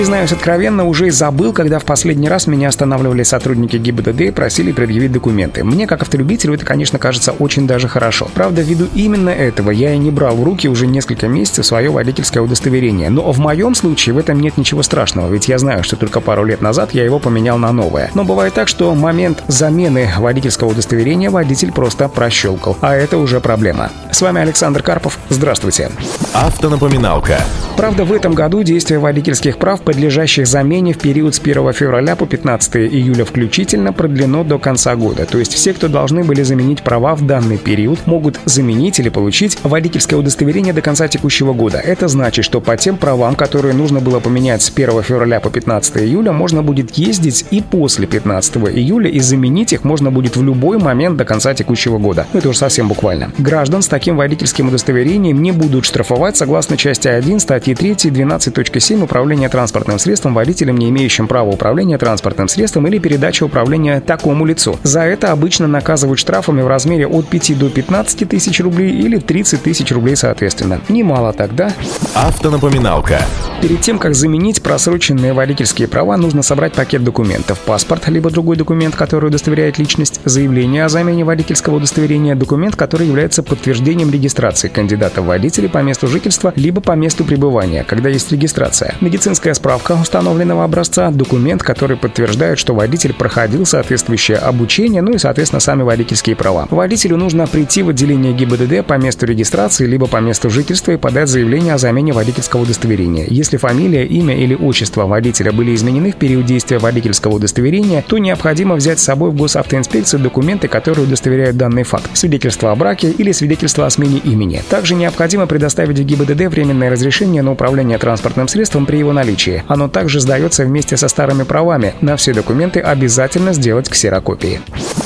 Признаюсь откровенно, уже и забыл, когда в последний раз меня останавливали сотрудники ГИБДД и просили предъявить документы. Мне, как автолюбителю, это, конечно, кажется очень даже хорошо. Правда, ввиду именно этого я и не брал в руки уже несколько месяцев свое водительское удостоверение. Но в моем случае в этом нет ничего страшного, ведь я знаю, что только пару лет назад я его поменял на новое. Но бывает так, что момент замены водительского удостоверения водитель просто прощелкал, а это уже проблема. С вами Александр Карпов. Здравствуйте. Автонапоминалка. Правда, в этом году действие водительских прав подлежащих замене в период с 1 февраля по 15 июля включительно продлено до конца года. То есть все, кто должны были заменить права в данный период, могут заменить или получить водительское удостоверение до конца текущего года. Это значит, что по тем правам, которые нужно было поменять с 1 февраля по 15 июля, можно будет ездить и после 15 июля, и заменить их можно будет в любой момент до конца текущего года. Это уже совсем буквально. Граждан с таким водительским удостоверением не будут штрафовать согласно части 1 статьи 3 12.7 управления транспортом транспортным средством водителем, не имеющим права управления транспортным средством или передачи управления такому лицу. За это обычно наказывают штрафами в размере от 5 до 15 тысяч рублей или 30 тысяч рублей соответственно. Немало тогда. Автонапоминалка. Перед тем, как заменить просроченные водительские права, нужно собрать пакет документов. Паспорт, либо другой документ, который удостоверяет личность, заявление о замене водительского удостоверения, документ, который является подтверждением регистрации кандидата в водителя по месту жительства, либо по месту пребывания, когда есть регистрация. Медицинская справка установленного образца, документ, который подтверждает, что водитель проходил соответствующее обучение, ну и, соответственно, сами водительские права. Водителю нужно прийти в отделение ГИБДД по месту регистрации либо по месту жительства и подать заявление о замене водительского удостоверения. Если фамилия, имя или отчество водителя были изменены в период действия водительского удостоверения, то необходимо взять с собой в госавтоинспекцию документы, которые удостоверяют данный факт. Свидетельство о браке или свидетельство о смене имени. Также необходимо предоставить ГИБДД временное разрешение на управление транспортным средством при его наличии. Оно также сдается вместе со старыми правами. На все документы обязательно сделать ксерокопии.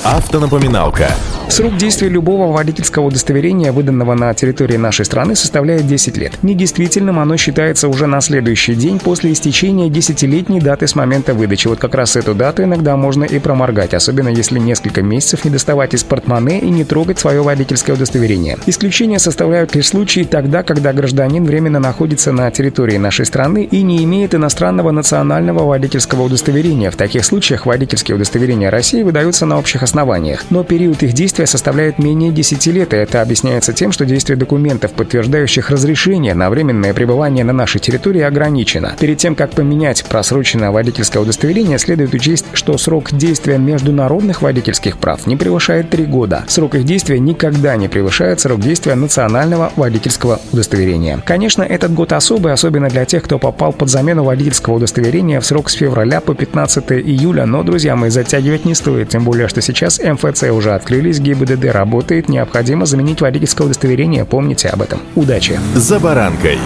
Автонапоминалка. Срок действия любого водительского удостоверения, выданного на территории нашей страны, составляет 10 лет. Недействительным оно считается уже на следующий день после истечения 10-летней даты с момента выдачи. Вот как раз эту дату иногда можно и проморгать, особенно если несколько месяцев не доставать из портмоне и не трогать свое водительское удостоверение. Исключение составляют лишь случаи тогда, когда гражданин временно находится на территории нашей страны и не имеет иностранного национального водительского удостоверения. В таких случаях водительские удостоверения России выдаются на общих основаниях. Но период их действия действия составляет менее 10 лет, и это объясняется тем, что действие документов, подтверждающих разрешение на временное пребывание на нашей территории, ограничено. Перед тем, как поменять просроченное водительское удостоверение, следует учесть, что срок действия международных водительских прав не превышает 3 года. Срок их действия никогда не превышает срок действия национального водительского удостоверения. Конечно, этот год особый, особенно для тех, кто попал под замену водительского удостоверения в срок с февраля по 15 июля, но, друзья мои, затягивать не стоит, тем более, что сейчас МФЦ уже открылись, ГИБДД работает, необходимо заменить водительское удостоверение. Помните об этом. Удачи! За баранкой.